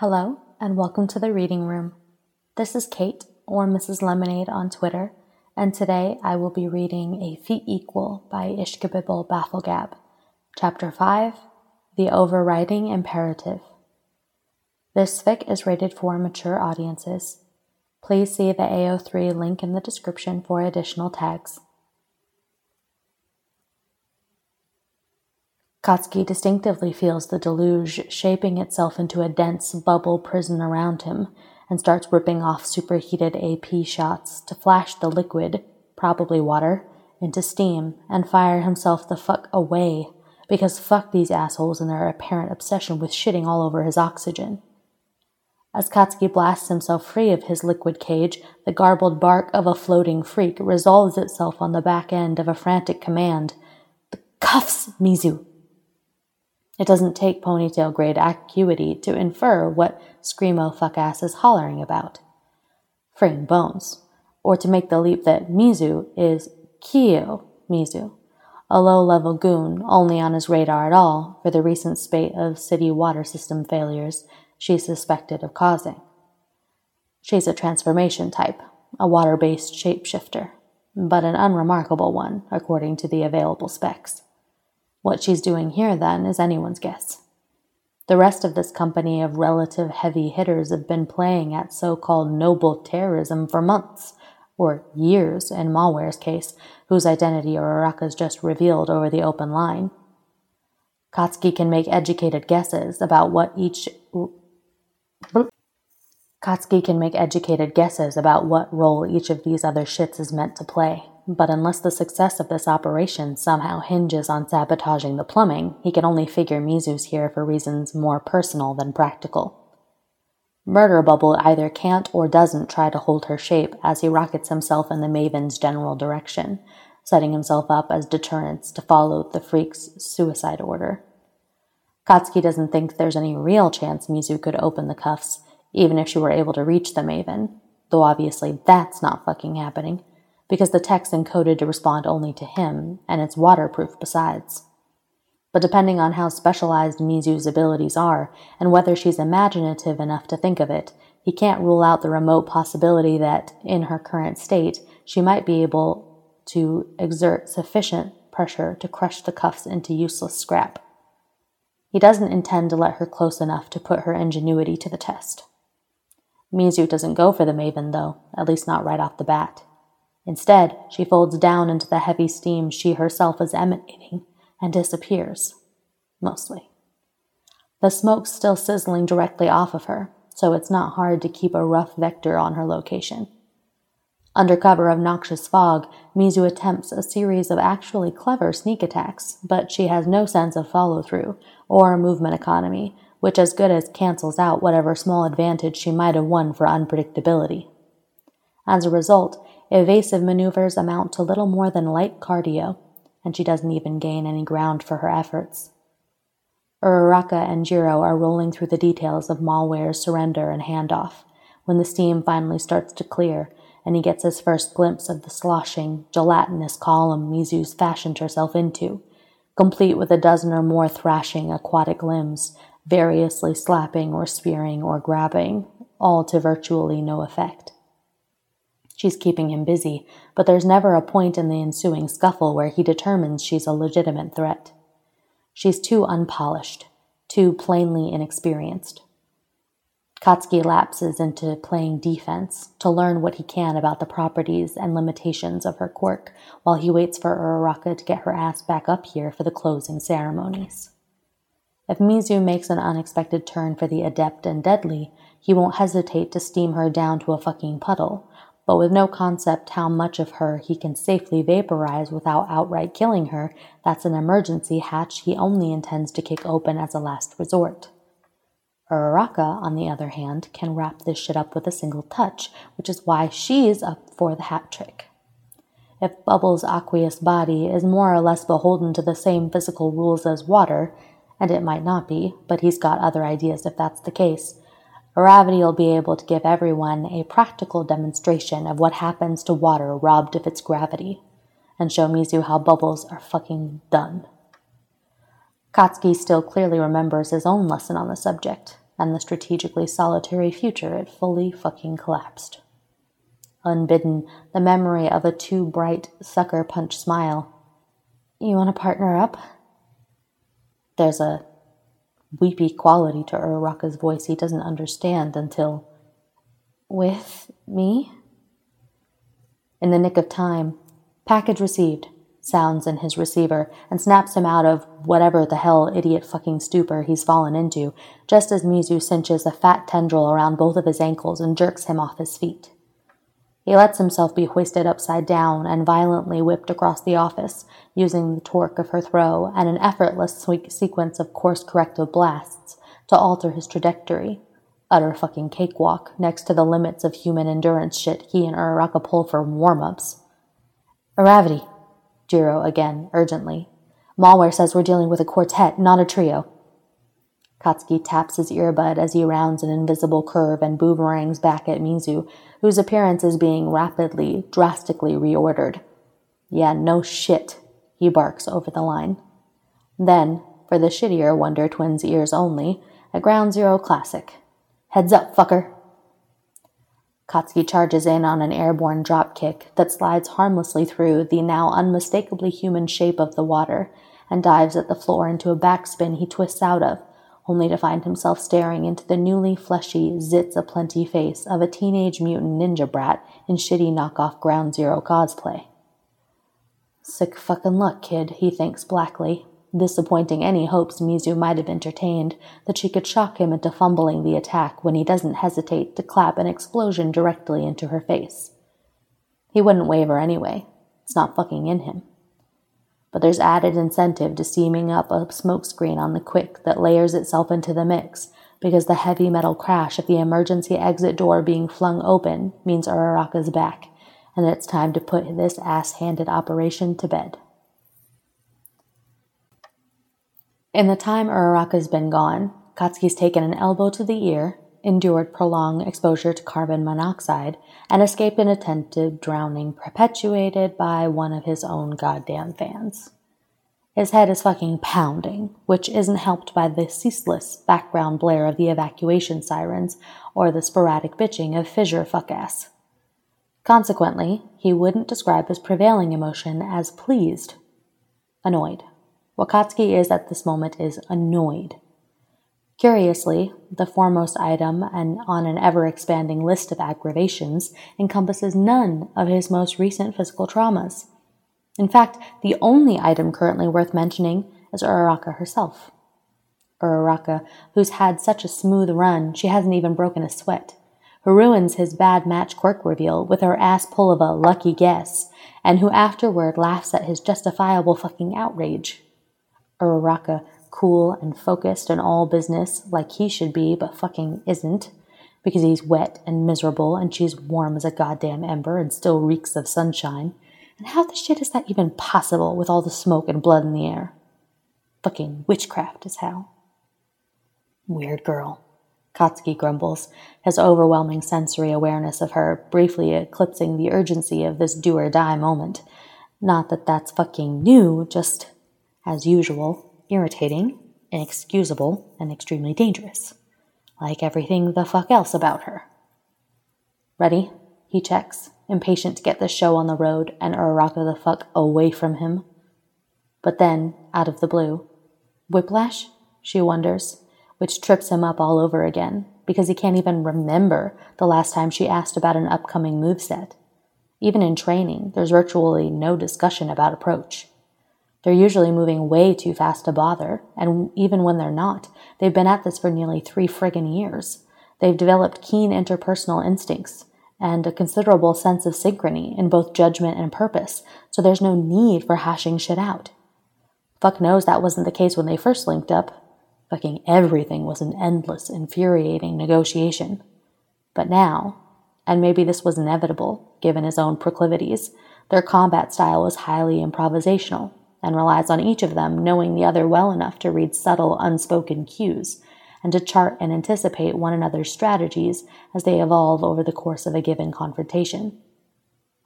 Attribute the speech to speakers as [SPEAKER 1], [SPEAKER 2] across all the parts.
[SPEAKER 1] Hello, and welcome to the reading room. This is Kate, or Mrs. Lemonade on Twitter, and today I will be reading A Feat Equal by Ishkabibble Bafflegab, Chapter 5 The Overriding Imperative. This fic is rated for mature audiences. Please see the AO3 link in the description for additional tags. Katsuki distinctively feels the deluge shaping itself into a dense bubble prison around him and starts ripping off superheated AP shots to flash the liquid, probably water, into steam and fire himself the fuck away because fuck these assholes and their apparent obsession with shitting all over his oxygen. As Katsuki blasts himself free of his liquid cage, the garbled bark of a floating freak resolves itself on the back end of a frantic command. The cuffs, Mizu! It doesn't take ponytail grade acuity to infer what Screamo fuckass is hollering about. Freeing bones. Or to make the leap that Mizu is Kyo Mizu, a low level goon only on his radar at all for the recent spate of city water system failures she's suspected of causing. She's a transformation type, a water based shapeshifter, but an unremarkable one according to the available specs. What she's doing here, then, is anyone's guess. The rest of this company of relative heavy hitters have been playing at so called noble terrorism for months, or years in Malware's case, whose identity Uraraka's just revealed over the open line. Katsuki can make educated guesses about what each. Katsuki can make educated guesses about what role each of these other shits is meant to play. But unless the success of this operation somehow hinges on sabotaging the plumbing, he can only figure Mizu's here for reasons more personal than practical. Murder Bubble either can't or doesn't try to hold her shape as he rockets himself in the Maven's general direction, setting himself up as deterrence to follow the freak's suicide order. Katsuki doesn't think there's any real chance Mizu could open the cuffs, even if she were able to reach the Maven, though obviously that's not fucking happening because the tech's encoded to respond only to him, and it's waterproof besides. But depending on how specialized Mizu's abilities are, and whether she's imaginative enough to think of it, he can't rule out the remote possibility that, in her current state, she might be able to exert sufficient pressure to crush the cuffs into useless scrap. He doesn't intend to let her close enough to put her ingenuity to the test. Mizu doesn't go for the Maven, though, at least not right off the bat. Instead, she folds down into the heavy steam she herself is emanating and disappears. Mostly. The smoke's still sizzling directly off of her, so it's not hard to keep a rough vector on her location. Under cover of noxious fog, Mizu attempts a series of actually clever sneak attacks, but she has no sense of follow through or movement economy, which as good as cancels out whatever small advantage she might have won for unpredictability. As a result, Evasive maneuvers amount to little more than light cardio, and she doesn't even gain any ground for her efforts. Uraraka and Jiro are rolling through the details of Malware's surrender and handoff when the steam finally starts to clear and he gets his first glimpse of the sloshing, gelatinous column Mizu's fashioned herself into, complete with a dozen or more thrashing aquatic limbs, variously slapping or spearing or grabbing, all to virtually no effect. She's keeping him busy, but there's never a point in the ensuing scuffle where he determines she's a legitimate threat. She's too unpolished, too plainly inexperienced. Katsuki lapses into playing defense to learn what he can about the properties and limitations of her quirk while he waits for Uraraka to get her ass back up here for the closing ceremonies. If Mizu makes an unexpected turn for the adept and deadly, he won't hesitate to steam her down to a fucking puddle, but with no concept how much of her he can safely vaporize without outright killing her, that's an emergency hatch he only intends to kick open as a last resort. Uraraka, on the other hand, can wrap this shit up with a single touch, which is why she's up for the hat trick. If Bubbles' aqueous body is more or less beholden to the same physical rules as water, and it might not be, but he's got other ideas if that's the case, Uravity will be able to give everyone a practical demonstration of what happens to water robbed of its gravity, and show Mizu how bubbles are fucking done. Katsuki still clearly remembers his own lesson on the subject, and the strategically solitary future it fully fucking collapsed. Unbidden, the memory of a too bright sucker punch smile. You want to partner up? There's a weepy quality to Uraraka's voice he doesn't understand until. With me? In the nick of time, package received sounds in his receiver and snaps him out of whatever the hell idiot fucking stupor he's fallen into, just as Mizu cinches a fat tendril around both of his ankles and jerks him off his feet. He lets himself be hoisted upside down and violently whipped across the office, using the torque of her throw and an effortless sequence of course corrective blasts to alter his trajectory. Utter fucking cakewalk next to the limits of human endurance shit he and Uraraka pull for warm ups. Uravity, Jiro again, urgently. Malware says we're dealing with a quartet, not a trio. Katsuki taps his earbud as he rounds an invisible curve and boomerangs back at Mizu, whose appearance is being rapidly, drastically reordered. Yeah, no shit, he barks over the line. Then, for the shittier Wonder Twins ears only, a Ground Zero classic. Heads up, fucker! Katsuki charges in on an airborne dropkick that slides harmlessly through the now unmistakably human shape of the water and dives at the floor into a backspin he twists out of, only to find himself staring into the newly fleshy, zits aplenty face of a teenage mutant ninja brat in shitty knockoff Ground Zero cosplay. Sick fucking luck, kid, he thinks blackly, disappointing any hopes Mizu might have entertained that she could shock him into fumbling the attack when he doesn't hesitate to clap an explosion directly into her face. He wouldn't waver anyway. It's not fucking in him but there's added incentive to steaming up a smokescreen on the quick that layers itself into the mix because the heavy metal crash of the emergency exit door being flung open means Uraraka's back, and it's time to put this ass handed operation to bed. In the time Uraraka's been gone, Katsuki's taken an elbow to the ear, endured prolonged exposure to carbon monoxide, and escaped an attempted drowning perpetuated by one of his own goddamn fans. His head is fucking pounding, which isn't helped by the ceaseless background blare of the evacuation sirens or the sporadic bitching of fissure fuckass. Consequently, he wouldn't describe his prevailing emotion as pleased. Annoyed. What Katsuki is at this moment is annoyed. Curiously, the foremost item and on an ever expanding list of aggravations encompasses none of his most recent physical traumas. In fact, the only item currently worth mentioning is Uraraka herself. Uraraka, who's had such a smooth run she hasn't even broken a sweat, who ruins his bad match quirk reveal with her ass pull of a lucky guess, and who afterward laughs at his justifiable fucking outrage. Uraraka, cool and focused and all business like he should be, but fucking isn't, because he's wet and miserable and she's warm as a goddamn ember and still reeks of sunshine. And how the shit is that even possible with all the smoke and blood in the air? Fucking witchcraft is how. Weird girl. Katsuki grumbles, his overwhelming sensory awareness of her briefly eclipsing the urgency of this do or die moment. Not that that's fucking new, just as usual, irritating, inexcusable, and extremely dangerous. Like everything the fuck else about her. Ready? He checks, impatient to get the show on the road and Uraraka the fuck away from him. But then, out of the blue, whiplash? She wonders, which trips him up all over again because he can't even remember the last time she asked about an upcoming moveset. Even in training, there's virtually no discussion about approach. They're usually moving way too fast to bother, and even when they're not, they've been at this for nearly three friggin' years. They've developed keen interpersonal instincts and a considerable sense of synchrony in both judgment and purpose, so there's no need for hashing shit out. Fuck knows that wasn't the case when they first linked up. Fucking everything was an endless, infuriating negotiation. But now, and maybe this was inevitable, given his own proclivities, their combat style was highly improvisational and relies on each of them knowing the other well enough to read subtle, unspoken cues and to chart and anticipate one another's strategies as they evolve over the course of a given confrontation.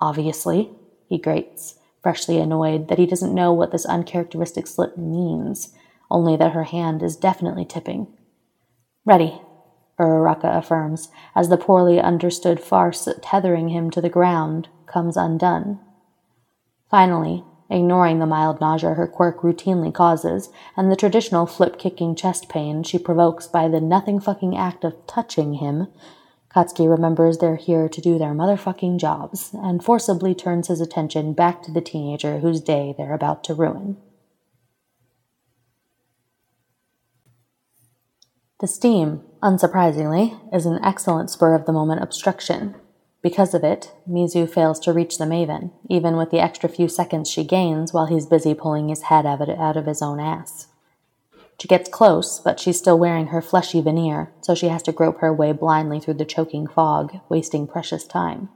[SPEAKER 1] Obviously, he grates, freshly annoyed that he doesn't know what this uncharacteristic slip means, only that her hand is definitely tipping. Ready, Uraraka affirms, as the poorly understood farce tethering him to the ground comes undone. Finally, ignoring the mild nausea her quirk routinely causes and the traditional flip kicking chest pain she provokes by the nothing fucking act of touching him, Katsuki remembers they're here to do their motherfucking jobs and forcibly turns his attention back to the teenager whose day they're about to ruin. The steam, unsurprisingly, is an excellent spur of the moment obstruction. Because of it, Mizu fails to reach the Maven, even with the extra few seconds she gains while he's busy pulling his head out of his own ass. She gets close, but she's still wearing her fleshy veneer, so she has to grope her way blindly through the choking fog, wasting precious time.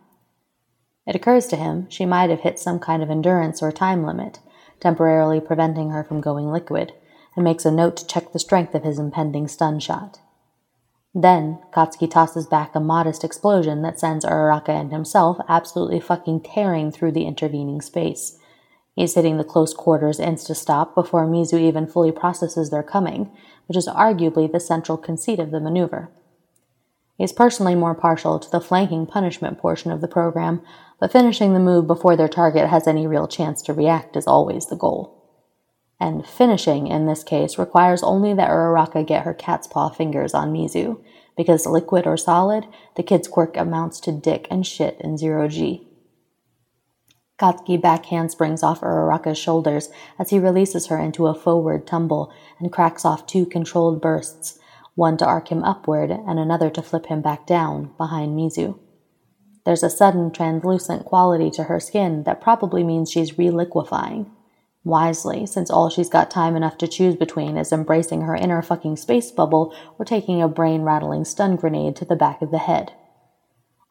[SPEAKER 1] It occurs to him she might have hit some kind of endurance or time limit, temporarily preventing her from going liquid, and makes a note to check the strength of his impending stun shot. Then, Katsuki tosses back a modest explosion that sends Uraraka and himself absolutely fucking tearing through the intervening space, He's hitting the close quarters insta stop before Mizu even fully processes their coming, which is arguably the central conceit of the maneuver. He's personally more partial to the flanking punishment portion of the program, but finishing the move before their target has any real chance to react is always the goal. And finishing, in this case, requires only that Uraraka get her cat's paw fingers on Mizu, because liquid or solid, the kid's quirk amounts to dick and shit in zero G. Katsuki backhand springs off Uraraka's shoulders as he releases her into a forward tumble and cracks off two controlled bursts, one to arc him upward and another to flip him back down behind Mizu. There's a sudden translucent quality to her skin that probably means she's reliquefying. Wisely, since all she's got time enough to choose between is embracing her inner fucking space bubble or taking a brain rattling stun grenade to the back of the head.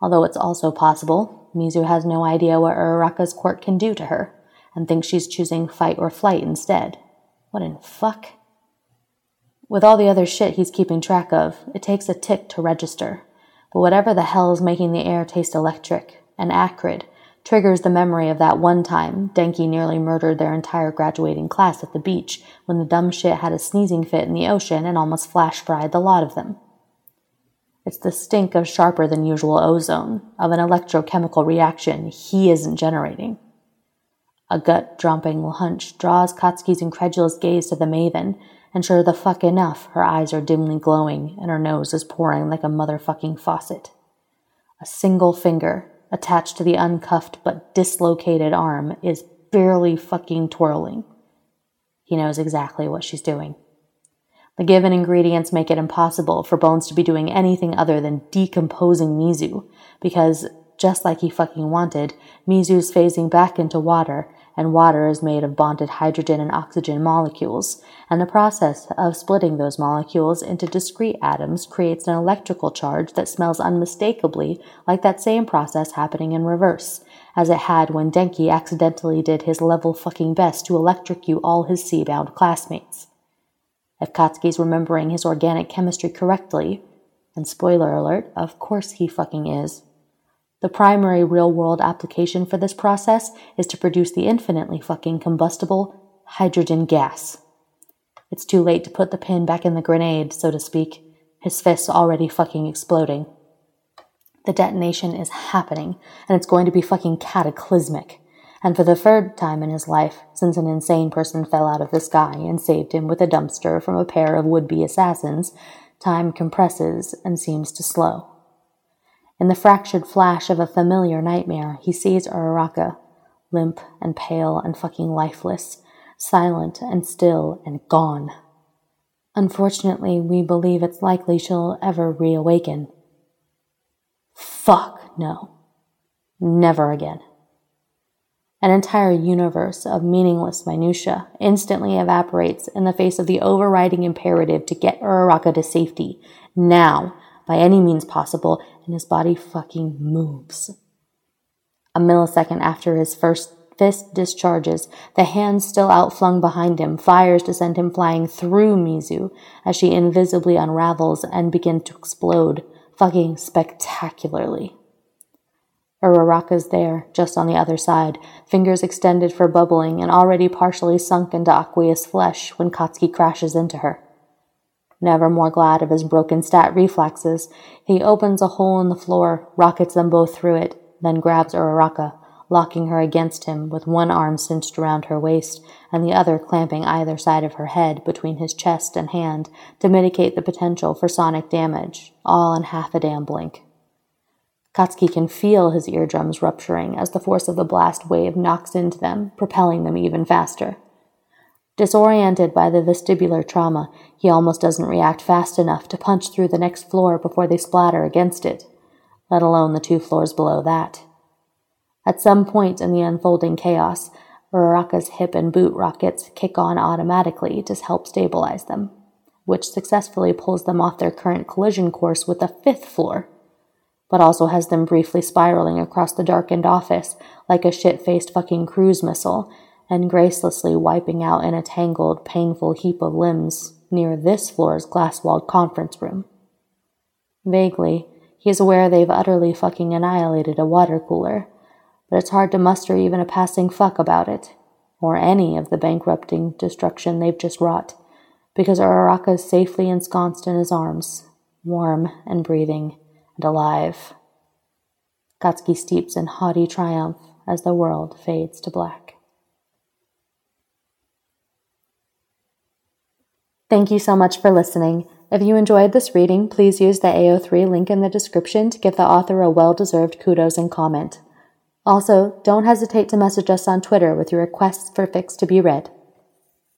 [SPEAKER 1] Although it's also possible Mizu has no idea what Uraraka's quirk can do to her, and thinks she's choosing fight or flight instead. What in fuck? With all the other shit he's keeping track of, it takes a tick to register. But whatever the hell is making the air taste electric and acrid triggers the memory of that one time Denki nearly murdered their entire graduating class at the beach when the dumb shit had a sneezing fit in the ocean and almost flash fried the lot of them. It's the stink of sharper than usual ozone, of an electrochemical reaction he isn't generating. A gut dropping hunch draws Katsuki's incredulous gaze to the maven, and sure the fuck enough, her eyes are dimly glowing and her nose is pouring like a motherfucking faucet. A single finger, attached to the uncuffed but dislocated arm, is barely fucking twirling. He knows exactly what she's doing. The given ingredients make it impossible for Bones to be doing anything other than decomposing Mizu, because, just like he fucking wanted, Mizu's phasing back into water, and water is made of bonded hydrogen and oxygen molecules, and the process of splitting those molecules into discrete atoms creates an electrical charge that smells unmistakably like that same process happening in reverse, as it had when Denki accidentally did his level fucking best to electrocute all his sea-bound classmates. If Katsuki's remembering his organic chemistry correctly, and spoiler alert, of course he fucking is, the primary real world application for this process is to produce the infinitely fucking combustible hydrogen gas. It's too late to put the pin back in the grenade, so to speak, his fists already fucking exploding. The detonation is happening, and it's going to be fucking cataclysmic and for the third time in his life, since an insane person fell out of the sky and saved him with a dumpster from a pair of would be assassins, time compresses and seems to slow. In the fractured flash of a familiar nightmare, he sees Uraraka, limp and pale and fucking lifeless, silent and still and gone. Unfortunately, we believe it's likely she'll ever reawaken. Fuck no. Never again. An entire universe of meaningless minutia instantly evaporates in the face of the overriding imperative to get Uraraka to safety, now, by any means possible, and his body fucking moves. A millisecond after his first fist discharges, the hand still outflung behind him fires to send him flying through Mizu as she invisibly unravels and begins to explode, fucking spectacularly. Uraraka's there, just on the other side, fingers extended for bubbling and already partially sunk into aqueous flesh when Katsuki crashes into her. Never more glad of his broken stat reflexes, he opens a hole in the floor, rockets them both through it, then grabs Uraraka, locking her against him with one arm cinched around her waist and the other clamping either side of her head between his chest and hand to mitigate the potential for sonic damage, all in half a damn blink. Katsuki can feel his eardrums rupturing as the force of the blast wave knocks into them, propelling them even faster. Disoriented by the vestibular trauma, he almost doesn't react fast enough to punch through the next floor before they splatter against it, let alone the two floors below that. At some point in the unfolding chaos, Uraraka's hip and boot rockets kick on automatically to help stabilize them, which successfully pulls them off their current collision course with the fifth floor, but also has them briefly spiraling across the darkened office like a shit faced fucking cruise missile and gracelessly wiping out in a tangled, painful heap of limbs near this floor's glass walled conference room. Vaguely, he is aware they've utterly fucking annihilated a water cooler, but it's hard to muster even a passing fuck about it, or any of the bankrupting destruction they've just wrought, because Uraraka is safely ensconced in his arms, warm and breathing and alive. Katsuki steeps in haughty triumph as the world fades to black. Thank you so much for listening. If you enjoyed this reading, please use the AO3 link in the description to give the author a well deserved kudos and comment. Also, don't hesitate to message us on Twitter with your requests for fics to be read.